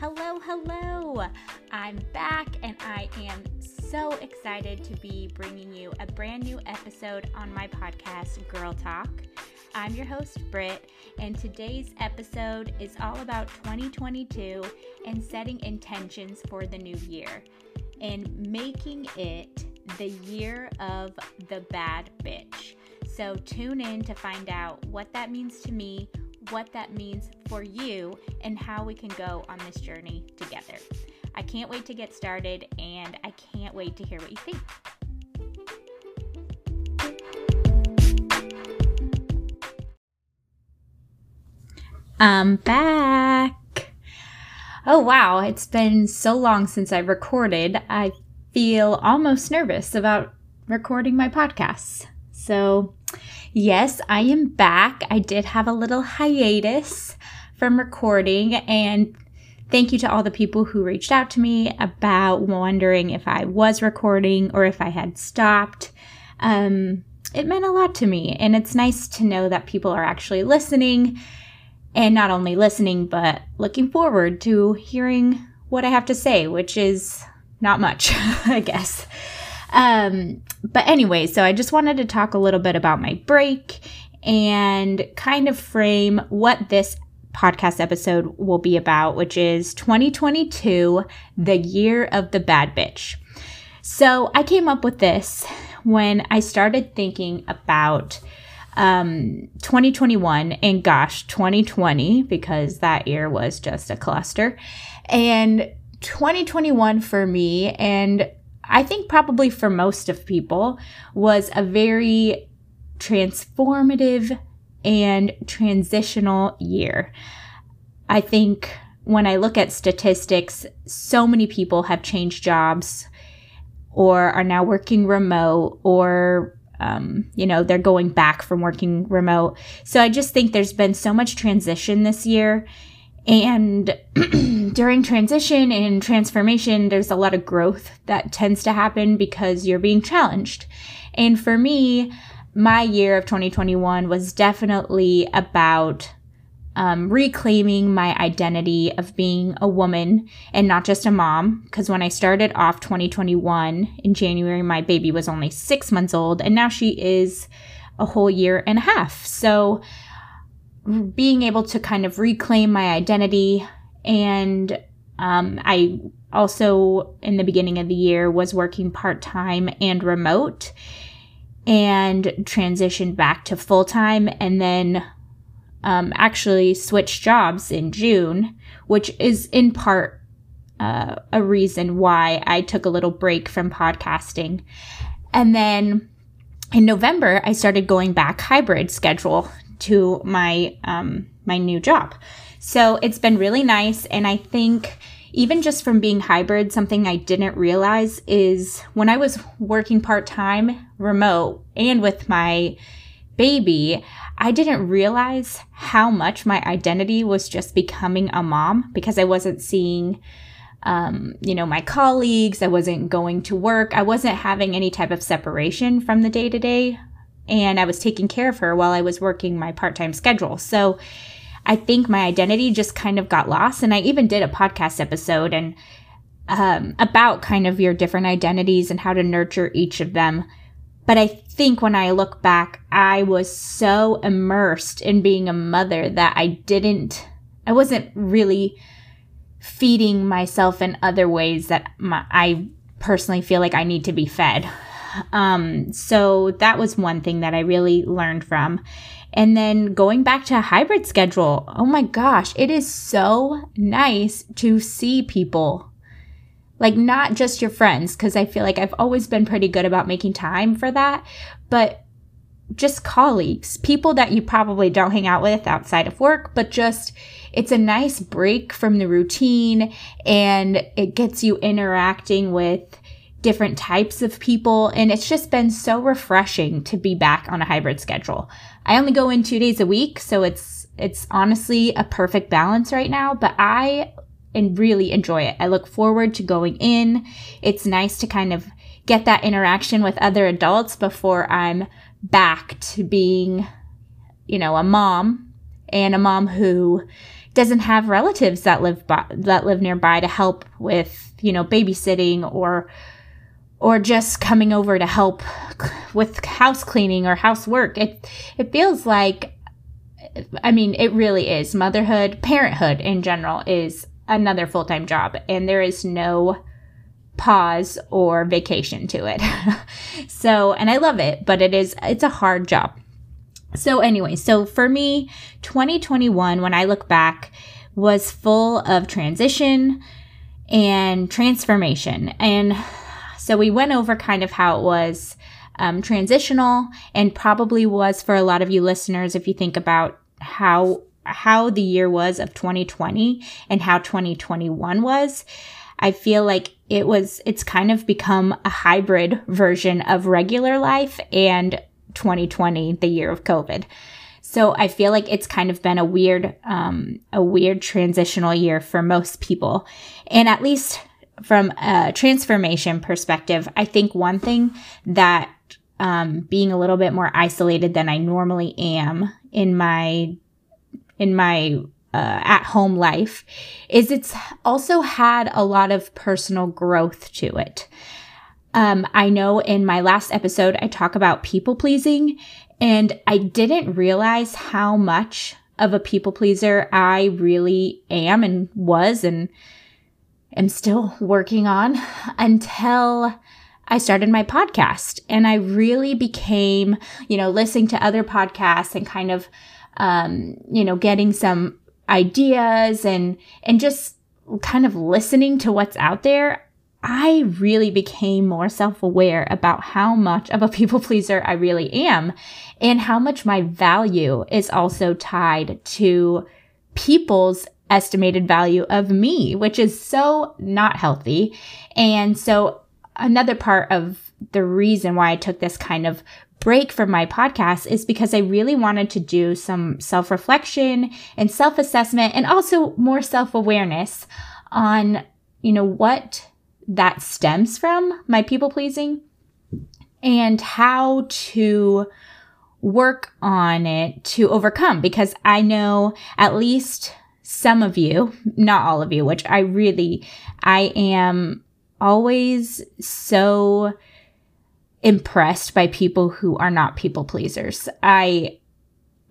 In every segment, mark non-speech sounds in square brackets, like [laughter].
Hello, hello. I'm back and I am so excited to be bringing you a brand new episode on my podcast, Girl Talk. I'm your host, Britt, and today's episode is all about 2022 and setting intentions for the new year and making it the year of the bad bitch. So tune in to find out what that means to me, what that means for you, and how we can go on this journey together. I can't wait to get started and I can't wait to hear what you think. I'm back. Oh wow, it's been so long since I recorded. I feel almost nervous about recording my podcasts. So, yes, I am back. I did have a little hiatus from recording, and thank you to all the people who reached out to me about wondering if I was recording or if I had stopped. Um, it meant a lot to me, and it's nice to know that people are actually listening and not only listening, but looking forward to hearing what I have to say, which is not much, [laughs] I guess. Um, but anyway, so I just wanted to talk a little bit about my break and kind of frame what this podcast episode will be about, which is 2022, the year of the bad bitch. So I came up with this when I started thinking about um, 2021 and gosh, 2020, because that year was just a cluster. And 2021 for me, and I think probably for most of people, was a very transformative and transitional year. I think when I look at statistics, so many people have changed jobs or are now working remote or um, you know they're going back from working remote so i just think there's been so much transition this year and [clears throat] during transition and transformation, there's a lot of growth that tends to happen because you're being challenged. And for me, my year of 2021 was definitely about um, reclaiming my identity of being a woman and not just a mom. Because when I started off 2021 in January, my baby was only six months old, and now she is a whole year and a half. So, being able to kind of reclaim my identity. And um, I also, in the beginning of the year, was working part time and remote and transitioned back to full time and then um, actually switched jobs in June, which is in part uh, a reason why I took a little break from podcasting. And then in November, I started going back hybrid schedule to my um, my new job. So it's been really nice, and I think even just from being hybrid, something I didn't realize is when I was working part time remote and with my baby, I didn't realize how much my identity was just becoming a mom because I wasn't seeing, um, you know, my colleagues. I wasn't going to work. I wasn't having any type of separation from the day to day and I was taking care of her while I was working my part time schedule. So I think my identity just kind of got lost. And I even did a podcast episode and um, about kind of your different identities and how to nurture each of them. But I think when I look back, I was so immersed in being a mother that I didn't, I wasn't really feeding myself in other ways that my, I personally feel like I need to be fed. Um, so that was one thing that I really learned from. And then going back to a hybrid schedule, oh my gosh, it is so nice to see people. Like, not just your friends, because I feel like I've always been pretty good about making time for that, but just colleagues, people that you probably don't hang out with outside of work, but just it's a nice break from the routine and it gets you interacting with different types of people. And it's just been so refreshing to be back on a hybrid schedule. I only go in two days a week, so it's it's honestly a perfect balance right now, but I and really enjoy it. I look forward to going in. It's nice to kind of get that interaction with other adults before I'm back to being, you know, a mom and a mom who doesn't have relatives that live by, that live nearby to help with, you know, babysitting or or just coming over to help with house cleaning or housework. It it feels like I mean, it really is. Motherhood, parenthood in general is another full-time job and there is no pause or vacation to it. [laughs] so, and I love it, but it is it's a hard job. So anyway, so for me, 2021 when I look back was full of transition and transformation. And so we went over kind of how it was um, transitional and probably was for a lot of you listeners if you think about how how the year was of 2020 and how 2021 was. I feel like it was it's kind of become a hybrid version of regular life and 2020, the year of COVID. So I feel like it's kind of been a weird, um, a weird transitional year for most people. And at least from a transformation perspective, I think one thing that um, being a little bit more isolated than I normally am in my in my uh, at home life is it's also had a lot of personal growth to it. Um, I know in my last episode, I talk about people pleasing, and I didn't realize how much of a people pleaser I really am and was and am still working on until I started my podcast. And I really became, you know, listening to other podcasts and kind of, um, you know, getting some ideas and, and just kind of listening to what's out there. I really became more self aware about how much of a [laughs] people pleaser I really am and how much my value is also tied to people's estimated value of me, which is so not healthy. And so, another part of the reason why I took this kind of break from my podcast is because I really wanted to do some self reflection and self assessment and also more self awareness on, you know, what that stems from my people pleasing and how to work on it to overcome because I know at least some of you, not all of you, which I really, I am always so impressed by people who are not people pleasers. I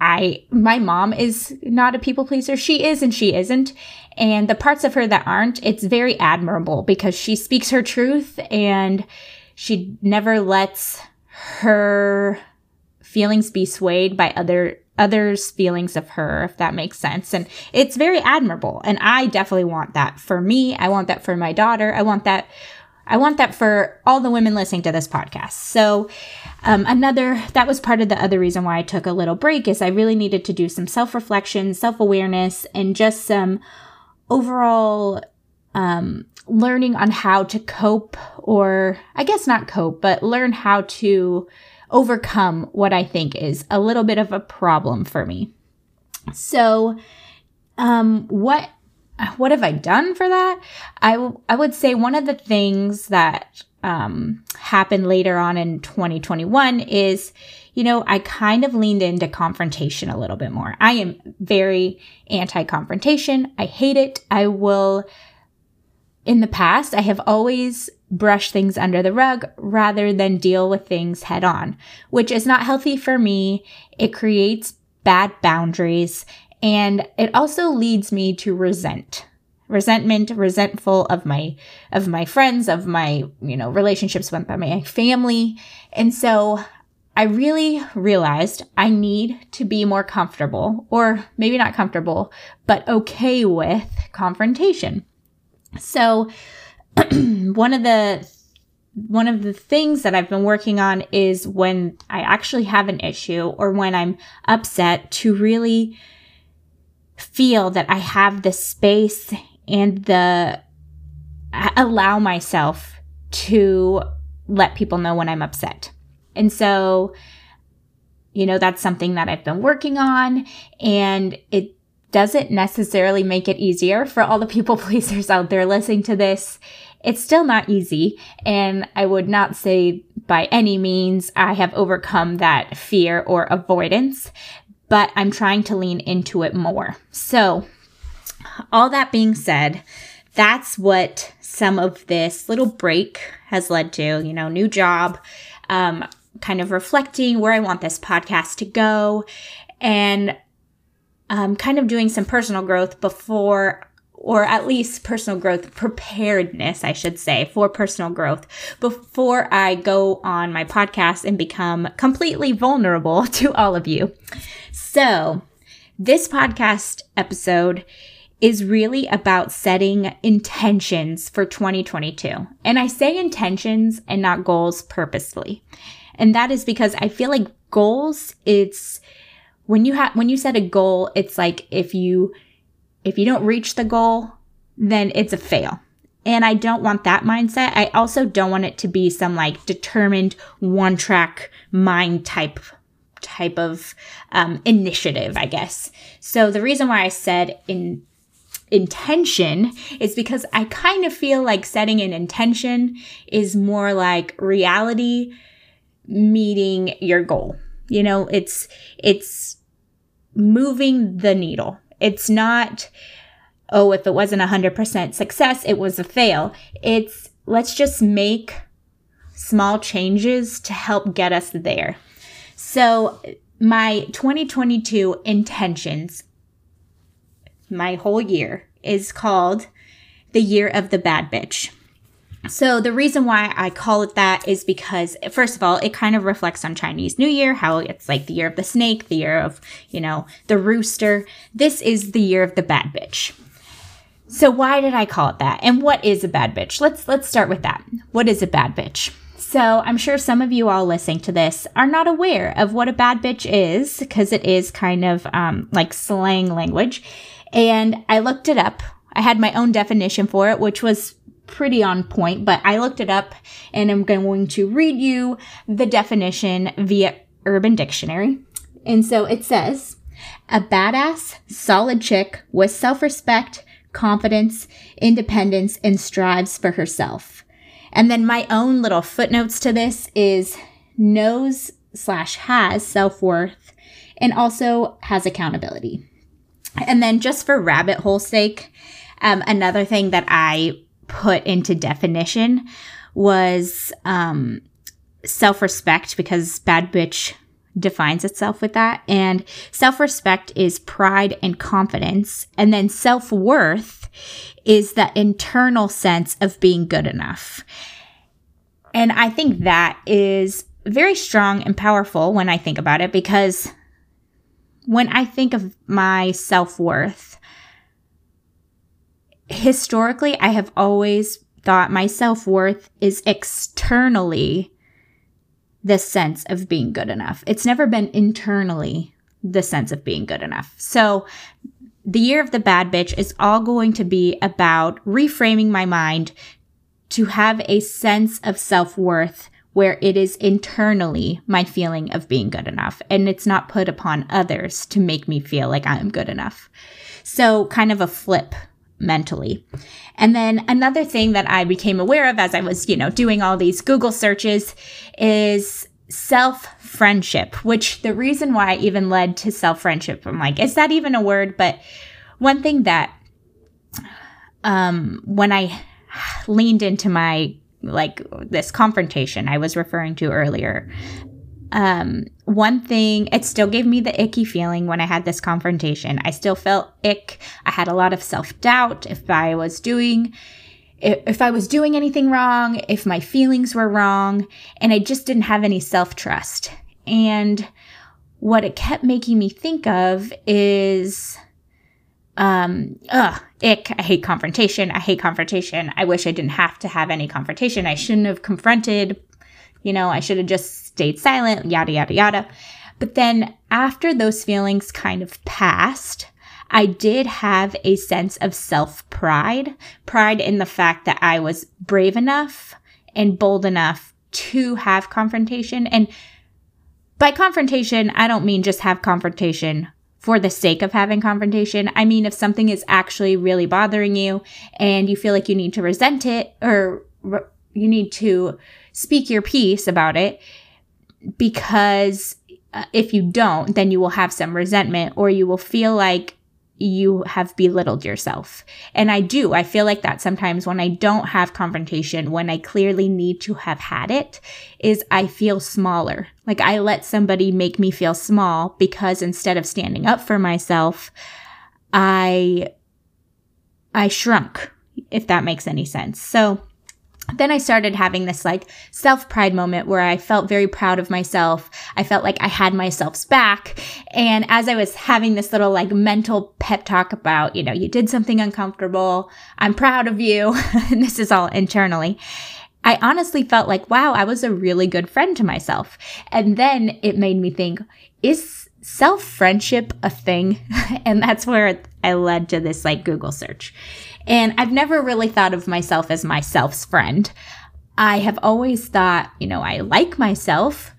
I my mom is not a people pleaser. She is and she isn't. And the parts of her that aren't, it's very admirable because she speaks her truth and she never lets her feelings be swayed by other others' feelings of her, if that makes sense. And it's very admirable. And I definitely want that for me. I want that for my daughter. I want that I want that for all the women listening to this podcast. So, um, another, that was part of the other reason why I took a little break is I really needed to do some self reflection, self awareness, and just some overall um, learning on how to cope, or I guess not cope, but learn how to overcome what I think is a little bit of a problem for me. So, um, what what have I done for that? I, w- I would say one of the things that um, happened later on in 2021 is, you know, I kind of leaned into confrontation a little bit more. I am very anti confrontation. I hate it. I will, in the past, I have always brushed things under the rug rather than deal with things head on, which is not healthy for me. It creates bad boundaries and it also leads me to resent resentment resentful of my of my friends of my you know relationships with my family and so i really realized i need to be more comfortable or maybe not comfortable but okay with confrontation so [clears throat] one of the one of the things that I've been working on is when I actually have an issue or when I'm upset to really feel that I have the space and the allow myself to let people know when I'm upset. And so, you know, that's something that I've been working on and it doesn't necessarily make it easier for all the people [laughs] pleasers out there listening to this. It's still not easy. And I would not say by any means I have overcome that fear or avoidance, but I'm trying to lean into it more. So, all that being said, that's what some of this little break has led to. You know, new job, um, kind of reflecting where I want this podcast to go, and um, kind of doing some personal growth before or at least personal growth preparedness, I should say, for personal growth before I go on my podcast and become completely vulnerable [laughs] to all of you. So, this podcast episode is really about setting intentions for 2022. And I say intentions and not goals purposefully. And that is because I feel like goals, it's when you have, when you set a goal, it's like if you if you don't reach the goal, then it's a fail. And I don't want that mindset. I also don't want it to be some like determined one track mind type type of um, initiative, I guess. So the reason why I said in intention is because I kind of feel like setting an intention is more like reality meeting your goal. You know, it's it's moving the needle. It's not, oh, if it wasn't 100% success, it was a fail. It's let's just make small changes to help get us there. So, my 2022 intentions, my whole year, is called the year of the bad bitch. So the reason why I call it that is because first of all, it kind of reflects on Chinese New Year, how it's like the year of the snake, the year of, you know, the rooster. This is the year of the bad bitch. So why did I call it that? And what is a bad bitch? Let's let's start with that. What is a bad bitch? So, I'm sure some of you all listening to this are not aware of what a bad bitch is because it is kind of um, like slang language. And I looked it up. I had my own definition for it, which was pretty on point, but I looked it up and I'm going to read you the definition via Urban Dictionary. And so it says a badass, solid chick with self respect, confidence, independence, and strives for herself. And then my own little footnotes to this is knows slash has self worth and also has accountability. And then just for rabbit hole sake, um, another thing that I put into definition was um, self respect because bad bitch defines itself with that. And self respect is pride and confidence. And then self worth is that internal sense of being good enough. And I think that is very strong and powerful when I think about it because when I think of my self worth, historically, I have always thought my self worth is externally the sense of being good enough. It's never been internally the sense of being good enough. So, the year of the bad bitch is all going to be about reframing my mind to have a sense of self worth where it is internally my feeling of being good enough and it's not put upon others to make me feel like I am good enough. So, kind of a flip mentally. And then another thing that I became aware of as I was, you know, doing all these Google searches is self friendship, which the reason why I even led to self friendship, I'm like, is that even a word? But one thing that, um, when I leaned into my like this confrontation I was referring to earlier, um, one thing, it still gave me the icky feeling when I had this confrontation. I still felt ick. I had a lot of self doubt if I was doing, if I was doing anything wrong, if my feelings were wrong, and I just didn't have any self trust. And what it kept making me think of is, um, ugh, ick. I hate confrontation. I hate confrontation. I wish I didn't have to have any confrontation. I shouldn't have confronted you know, I should have just stayed silent, yada, yada, yada. But then after those feelings kind of passed, I did have a sense of self pride, pride in the fact that I was brave enough and bold enough to have confrontation. And by confrontation, I don't mean just have confrontation for the sake of having confrontation. I mean, if something is actually really bothering you and you feel like you need to resent it or re- you need to speak your piece about it because uh, if you don't, then you will have some resentment or you will feel like you have belittled yourself. And I do. I feel like that sometimes when I don't have confrontation, when I clearly need to have had it, is I feel smaller. Like I let somebody make me feel small because instead of standing up for myself, I I shrunk, if that makes any sense. So then I started having this like self pride moment where I felt very proud of myself. I felt like I had myself's back. And as I was having this little like mental pep talk about, you know, you did something uncomfortable. I'm proud of you. [laughs] and this is all internally. I honestly felt like, wow, I was a really good friend to myself. And then it made me think, is self friendship a thing? [laughs] and that's where I led to this like Google search. And I've never really thought of myself as myself's friend. I have always thought, you know, I like myself,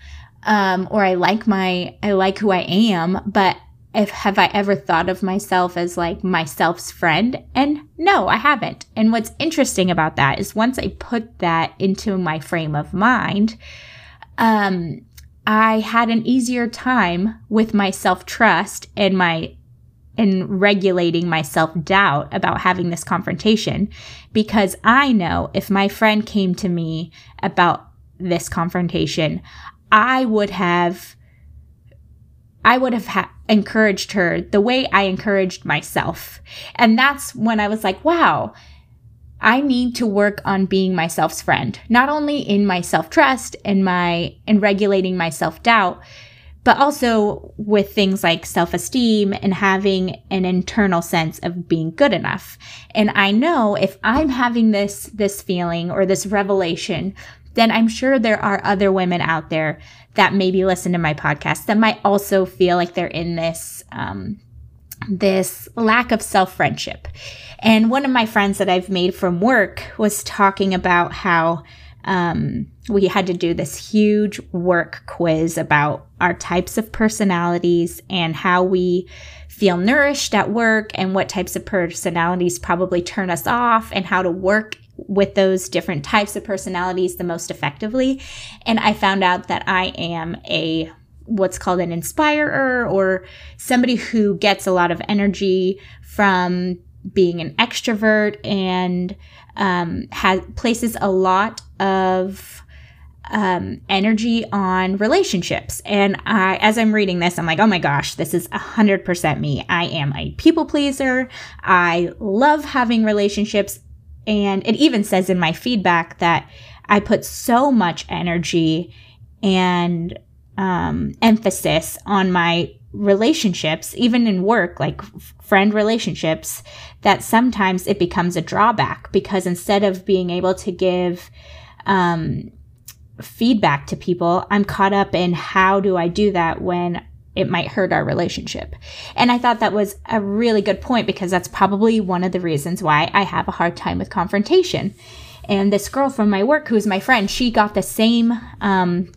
um, or I like my, I like who I am, but if have I ever thought of myself as like myself's friend? And no, I haven't. And what's interesting about that is once I put that into my frame of mind, um, I had an easier time with my self trust and my and regulating my self doubt about having this confrontation because I know if my friend came to me about this confrontation, I would have I would have ha- encouraged her the way I encouraged myself. And that's when I was like, wow, I need to work on being myself's friend, not only in my self trust and my, in regulating my self doubt, but also with things like self esteem and having an internal sense of being good enough. And I know if I'm having this, this feeling or this revelation, then I'm sure there are other women out there that maybe listen to my podcast that might also feel like they're in this, um, this lack of self friendship. And one of my friends that I've made from work was talking about how um, we had to do this huge work quiz about our types of personalities and how we feel nourished at work and what types of personalities probably turn us off and how to work with those different types of personalities the most effectively. And I found out that I am a what's called an inspirer or somebody who gets a lot of energy from being an extrovert and um, has places a lot of um, energy on relationships. And I, as I'm reading this, I'm like, oh my gosh, this is 100% me. I am a people pleaser. I love having relationships. And it even says in my feedback that I put so much energy and um, emphasis on my relationships, even in work, like friend relationships, that sometimes it becomes a drawback because instead of being able to give um, feedback to people, I'm caught up in how do I do that when it might hurt our relationship. And I thought that was a really good point because that's probably one of the reasons why I have a hard time with confrontation. And this girl from my work, who's my friend, she got the same um,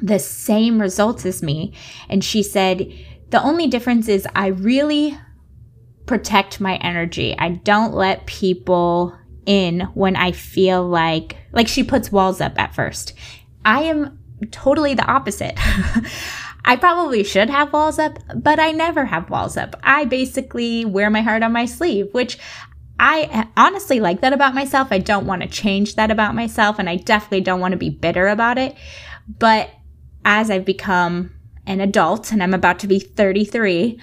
the same results as me. And she said, the only difference is I really protect my energy. I don't let people in when I feel like, like she puts walls up at first. I am totally the opposite. [laughs] I probably should have walls up, but I never have walls up. I basically wear my heart on my sleeve, which I honestly like that about myself. I don't want to change that about myself, and I definitely don't want to be bitter about it. But as I've become an adult and I'm about to be 33,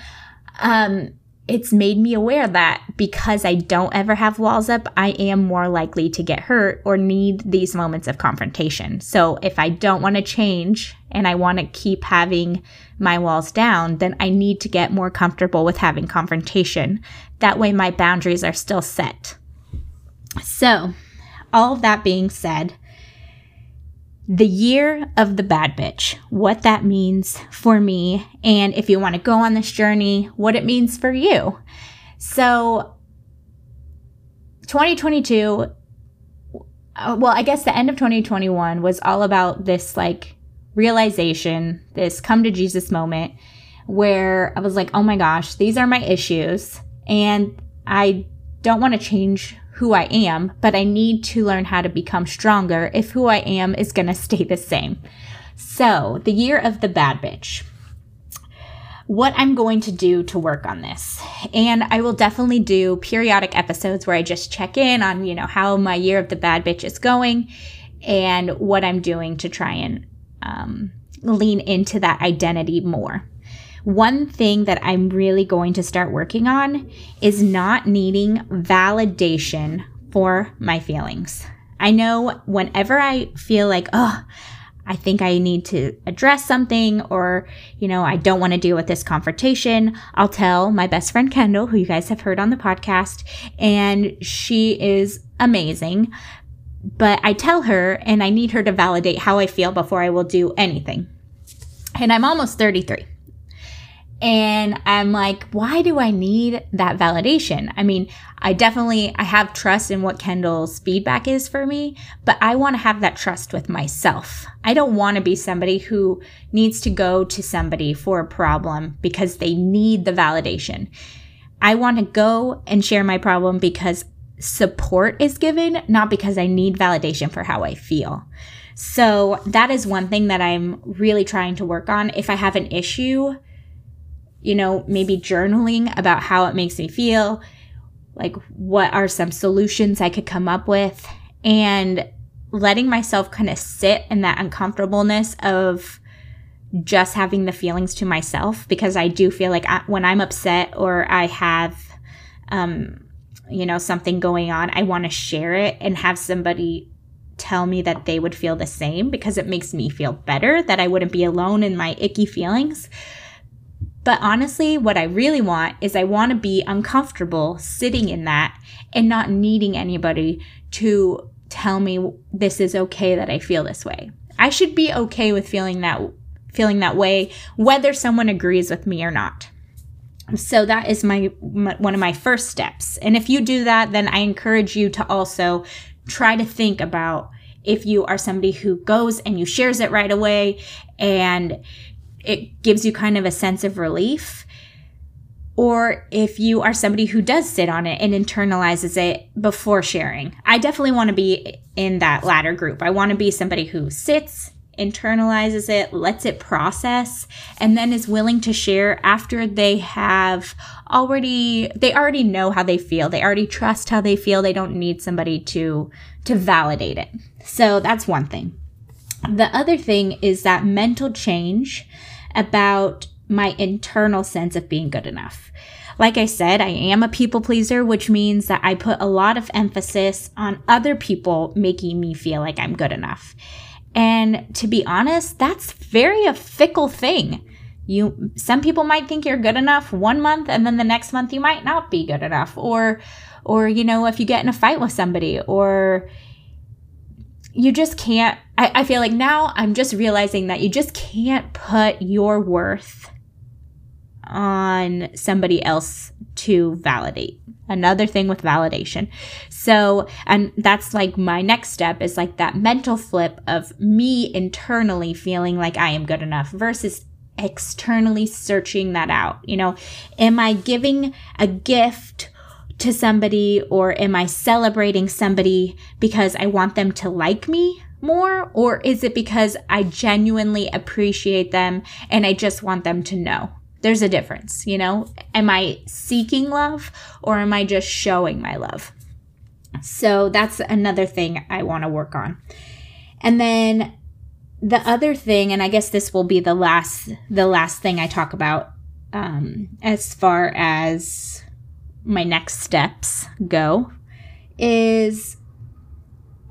um, it's made me aware that because I don't ever have walls up, I am more likely to get hurt or need these moments of confrontation. So if I don't want to change and I want to keep having my walls down, then I need to get more comfortable with having confrontation. That way my boundaries are still set. So, all of that being said, the year of the bad bitch, what that means for me, and if you want to go on this journey, what it means for you. So, 2022, uh, well, I guess the end of 2021 was all about this like realization, this come to Jesus moment where I was like, oh my gosh, these are my issues, and I don't want to change who I am, but I need to learn how to become stronger if who I am is going [laughs] to stay the same. So, the year of the bad bitch. what I'm going to do to work on this. And I will definitely do periodic episodes where I just check in on, you know, how my year of the bad bitch is going and what I'm doing to try and um, lean into that identity more. One thing that I'm really going to start working on is not needing validation for my feelings. I know whenever I feel like, oh, I think I need to address something or, you know, I don't want to deal with this confrontation, I'll tell my best friend Kendall, who you guys have heard on the podcast, and she is amazing. But I tell her and I need her to validate how I feel before I will do anything. And I'm almost 33. And I'm like, why do I need that validation? I mean, I definitely I have trust in what Kendall's feedback is for me, but I want to have that trust with myself. I don't want to be somebody who needs to go to somebody for a problem because they need the validation. I want to go and share my problem because support is given, not because I need validation for how I feel. So that is one thing that I'm really trying to work on. If I have an issue, you know, maybe journaling about how it makes me feel, like what are some solutions I could come up with, and letting myself kind of sit in that uncomfortableness of just having the feelings to myself because I do feel like I, when I'm upset or I have, um, you know, something going on, I want to share it and have somebody tell me that they would feel the same because it makes me feel better that I wouldn't be alone in my icky feelings. But honestly, what I really want is I want to be uncomfortable sitting in that and not needing anybody to tell me this is okay that I feel this way. I should be okay with feeling that feeling that way whether someone agrees with me or not. So that is my, my one of my first steps. And if you do that, then I encourage you to also try to think about if you are somebody who goes and you shares it right away and it gives you kind of a sense of relief or if you are somebody who does sit on it and internalizes it before sharing. I definitely want to be in that latter group. I want to be somebody who sits, internalizes it, lets it process, and then is willing to share after they have already they already know how they feel. They already trust how they feel. They don't need somebody to to validate it. So that's one thing. The other thing is that mental change about my internal sense of being good enough. Like I said, I am a people pleaser, which means that I put a lot of emphasis on other people making me feel like I'm good enough. And to be honest, that's very a fickle thing. You some people might think you're good enough one month and then the next month you might not be good enough or or you know if you get in a fight with somebody or you just can't I, I feel like now i'm just realizing that you just can't put your worth on somebody else to validate. Another thing with validation. So and that's like my next step is like that mental flip of me internally feeling like i am good enough versus externally searching that out you know? Am i giving a gift to somebody or am I celebrating somebody because I want them to like me more? Or is it because I genuinely appreciate them and I just want them to know? There's a difference, you know? Am I seeking love or am I just showing my love? So that's another thing I want to work on. And then the other thing, and I guess this will be the last the last thing I talk about um, as far as my next steps go is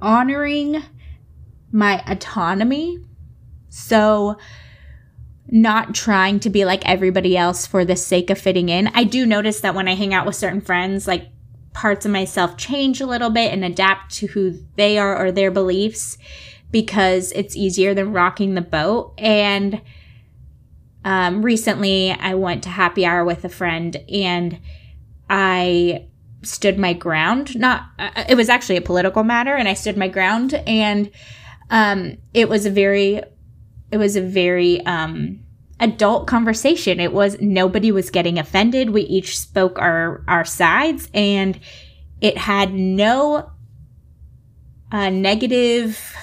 honoring my autonomy. So, not trying to be like everybody else for the sake of fitting in. I do notice that when I hang out with certain friends, like parts of myself change a little bit and adapt to who they are or their beliefs because it's easier than rocking the boat. And um, recently, I went to happy hour with a friend and I stood my ground. Not, uh, it was actually a political matter, and I stood my ground. And um, it was a very, it was a very um, adult conversation. It was nobody was getting offended. We each spoke our our sides, and it had no uh, negative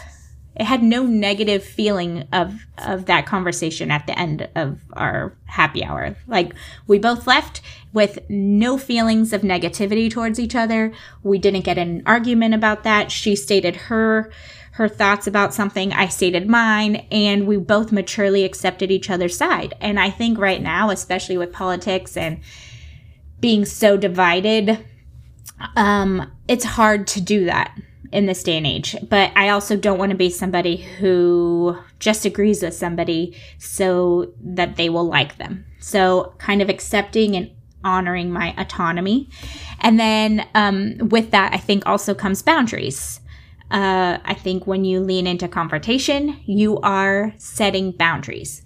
it had no negative feeling of of that conversation at the end of our happy hour. Like we both left with no feelings of negativity towards each other. We didn't get an argument about that. She stated her her thoughts about something, I stated mine, and we both maturely accepted each other's side. And I think right now, especially with politics and being so divided, um, it's hard to do that in this day and age. But I also don't want to be somebody who just agrees with somebody so that they will like them. So, kind of accepting and honoring my autonomy. And then um, with that, I think also comes boundaries. Uh, I think when you lean into confrontation, you are setting boundaries.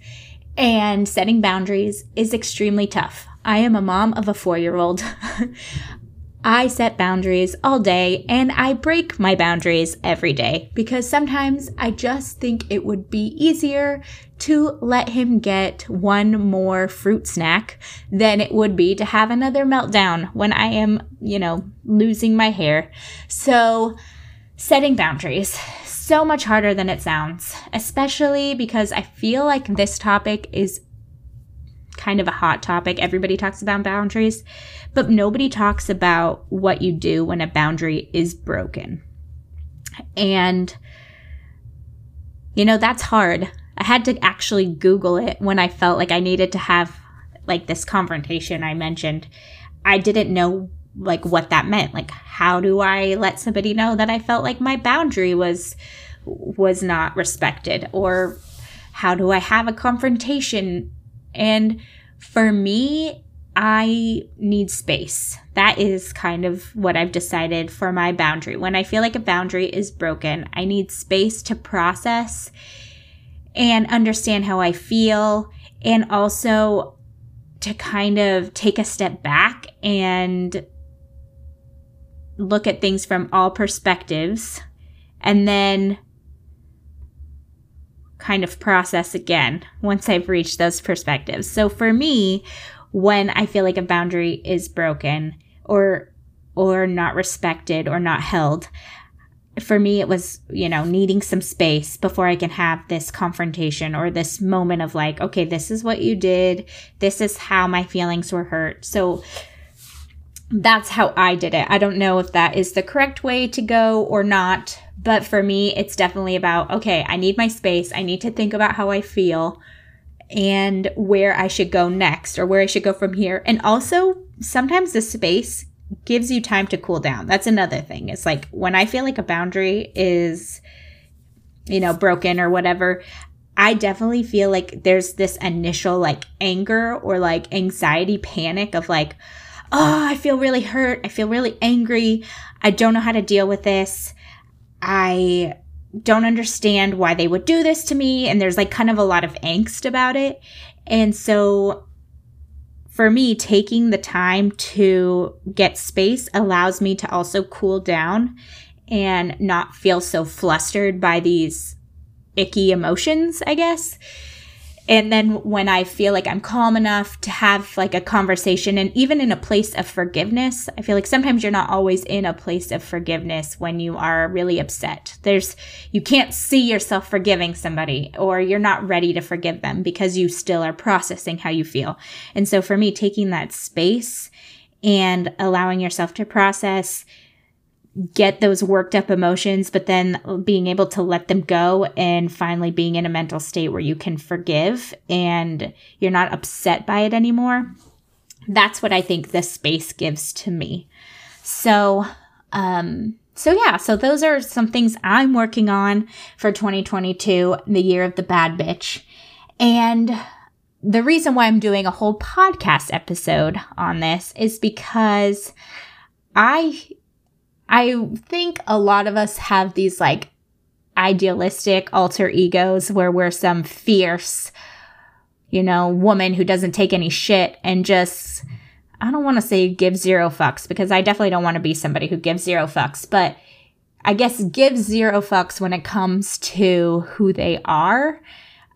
And setting boundaries is extremely tough. I am a mom of a four year old. [laughs] I set boundaries all day and I break my boundaries every day because sometimes I just think it would be easier to let him get one more fruit snack than it would be to have another meltdown when I am, you know, losing my hair. So, setting boundaries so much harder than it sounds, especially because I feel like this topic is kind of a hot topic. Everybody talks about boundaries, but nobody talks about what you do when a boundary is broken. And, you know, that's hard. I had to actually Google it when I felt like I needed to have like this confrontation I mentioned. I didn't know like what that meant. Like, how do I let somebody know that I felt like my boundary was was not respected or how do I have a confrontation and for me, I need space. That is kind of what I've decided for my boundary. When I feel like a boundary is broken, I need space to process and understand how I feel and also to kind of take a step back and look at things from all perspectives and then kind of process again once I've reached those perspectives. So for me, when I feel like a boundary is broken or or not respected or not held, for me it was, you know, needing some space before I can have this confrontation or this moment of like, okay, this is what you did. This is how my feelings were hurt. So that's how I did it. I don't know if that is the correct way to go or not, but for me, it's definitely about okay, I need my space. I need to think about how I feel and where I should go next or where I should go from here. And also, sometimes the space gives you time to cool down. That's another thing. It's like when I feel like a boundary is, you know, broken or whatever, I definitely feel like there's this initial like anger or like anxiety panic of like, oh, I feel really hurt. I feel really angry. I don't know how to deal with this. I don't understand why they would do this to me. And there's like kind of a lot of angst about it. And so for me, taking the time to get space allows me to also cool down and not feel so flustered by these icky emotions, I guess. And then when I feel like I'm calm enough to have like a conversation and even in a place of forgiveness, I feel like sometimes you're not always in a place of forgiveness when you are really upset. There's, you can't see yourself forgiving somebody or you're not ready to forgive them because you still are processing how you feel. And so for me, taking that space and allowing yourself to process get those worked up emotions, but then being able to let them go and finally being in a mental state where you can forgive and you're not upset by it anymore. That's what I think this space gives to me. So, um, so yeah, so those are some things I'm working on for 2022, the year of the bad bitch. And the reason why I'm doing a whole podcast episode on this is because I I think a lot of us have these like idealistic alter egos where we're some fierce, you know, woman who doesn't take any shit and just, I don't want to say give zero fucks because I definitely don't want to be somebody who gives zero fucks, but I guess give zero fucks when it comes to who they are.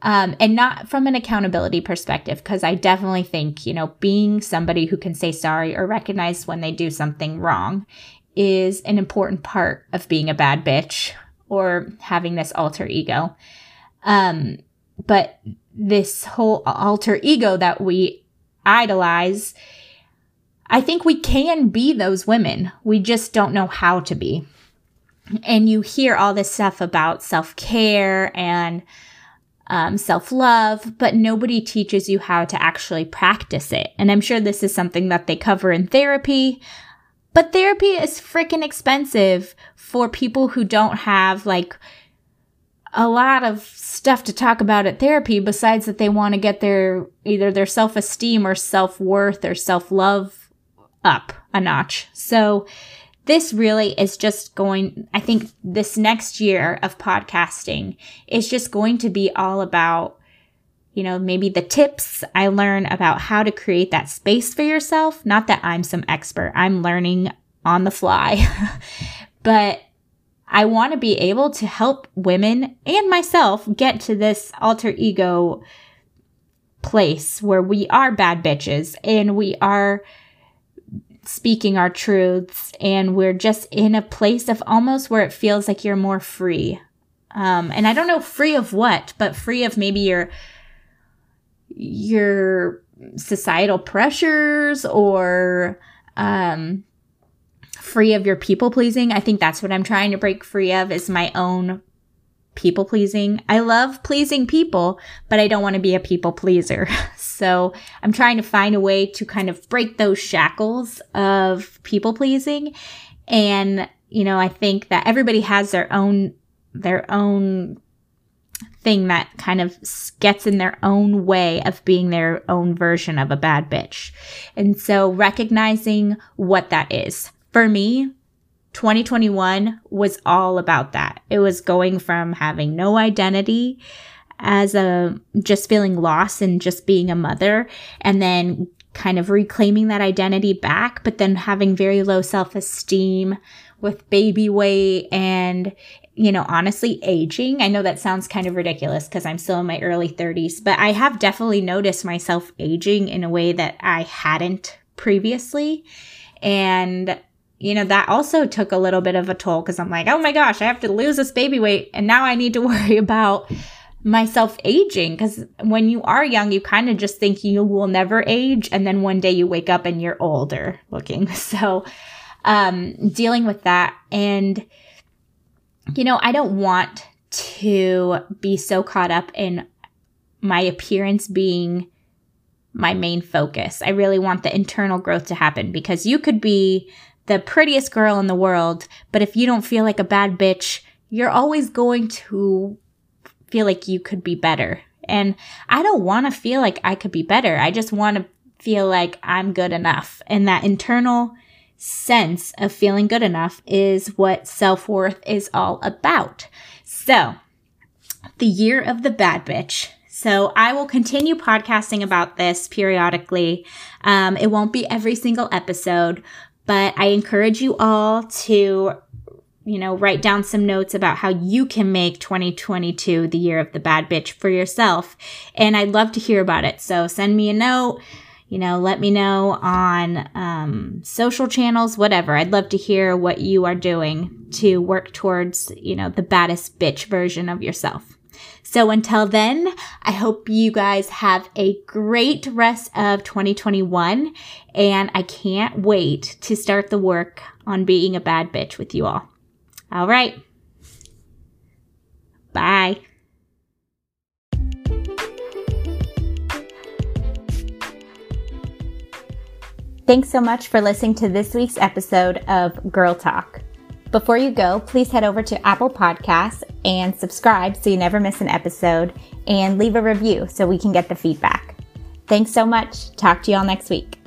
Um, and not from an accountability perspective, because I definitely think, you know, being somebody who can say sorry or recognize when they do something wrong is an important part of being a bad bitch or having this alter ego. Um, but this whole alter ego that we idolize, I think we can be those women. We just don't know how to be. And you hear all this stuff about self care and um, self love, but nobody teaches you how to actually practice it. And I'm sure this is something that they cover in therapy. But therapy is freaking expensive for people who don't have like a lot of stuff to talk about at therapy besides that they want to get their either their self esteem or self worth or self love up a notch. So this really is just going, I think this next year of podcasting is just going to be all about, you know, maybe the tips I learn about how to create that space for yourself. Not that I'm some expert, I'm learning on the fly, [laughs] but I want to be able to help women and myself get to this alter ego place where we are bad bitches and we are speaking our truths and we're just in a place of almost where it feels like you're more free. Um, and I don't know free of what, but free of maybe your your societal pressures or um, free of your people pleasing. I think that's what I'm trying to break free of is my own people pleasing. I love pleasing people, but I don't want to be a people pleaser. [laughs] So I'm trying to find a way to kind of break those shackles of people pleasing. And, you know, I think that everybody has their own, their own thing that kind of gets in their own way of being their own version of a bad bitch. And so recognizing what that is. For me, 2021 was all about that. It was going from having no identity as a just feeling lost and just being a mother and then kind of reclaiming that identity back, but then having very low self esteem with baby weight and, you know, honestly aging. I know that sounds kind of ridiculous because I'm still in my early 30s, but I have definitely noticed myself aging in a way that I hadn't previously. And you know, that also took a little bit of a toll because I'm like, oh my gosh, I have to lose this baby weight. And now I need to [laughs] worry about myself aging because when you are young, you kind of just think you will never age. And then one day you wake up and you're older looking. [laughs] So, um, dealing with that. And, you know, I don't want to be so caught up in my appearance being my main focus. I really want the internal growth to happen because you could be the prettiest girl in the world, but if you don't feel like a bad bitch, you're always going to feel like you could be better. And I don't want to feel like I could be better. I just want to feel like I'm good enough. And that internal sense of feeling good enough is what self worth is all about. So, the year of the bad bitch. So, I will continue podcasting about this periodically. Um, it won't be every single episode, but I encourage you all to you know, write down some notes about how you can make 2022 the year of the bad bitch for yourself. And I'd love to hear about it. So send me a note, you know, let me know on um, social channels, whatever. I'd love to hear what you are doing to work towards, you know, the baddest bitch version of yourself. So until then, I hope you guys have a great rest of 2021. And I can't wait to start the work on being a bad bitch with you all. All right. Bye. Thanks so much for listening to this week's episode of Girl Talk. Before you go, please head over to Apple Podcasts and subscribe so you never miss an episode and leave a review so we can get the feedback. Thanks so much. Talk to you all next week.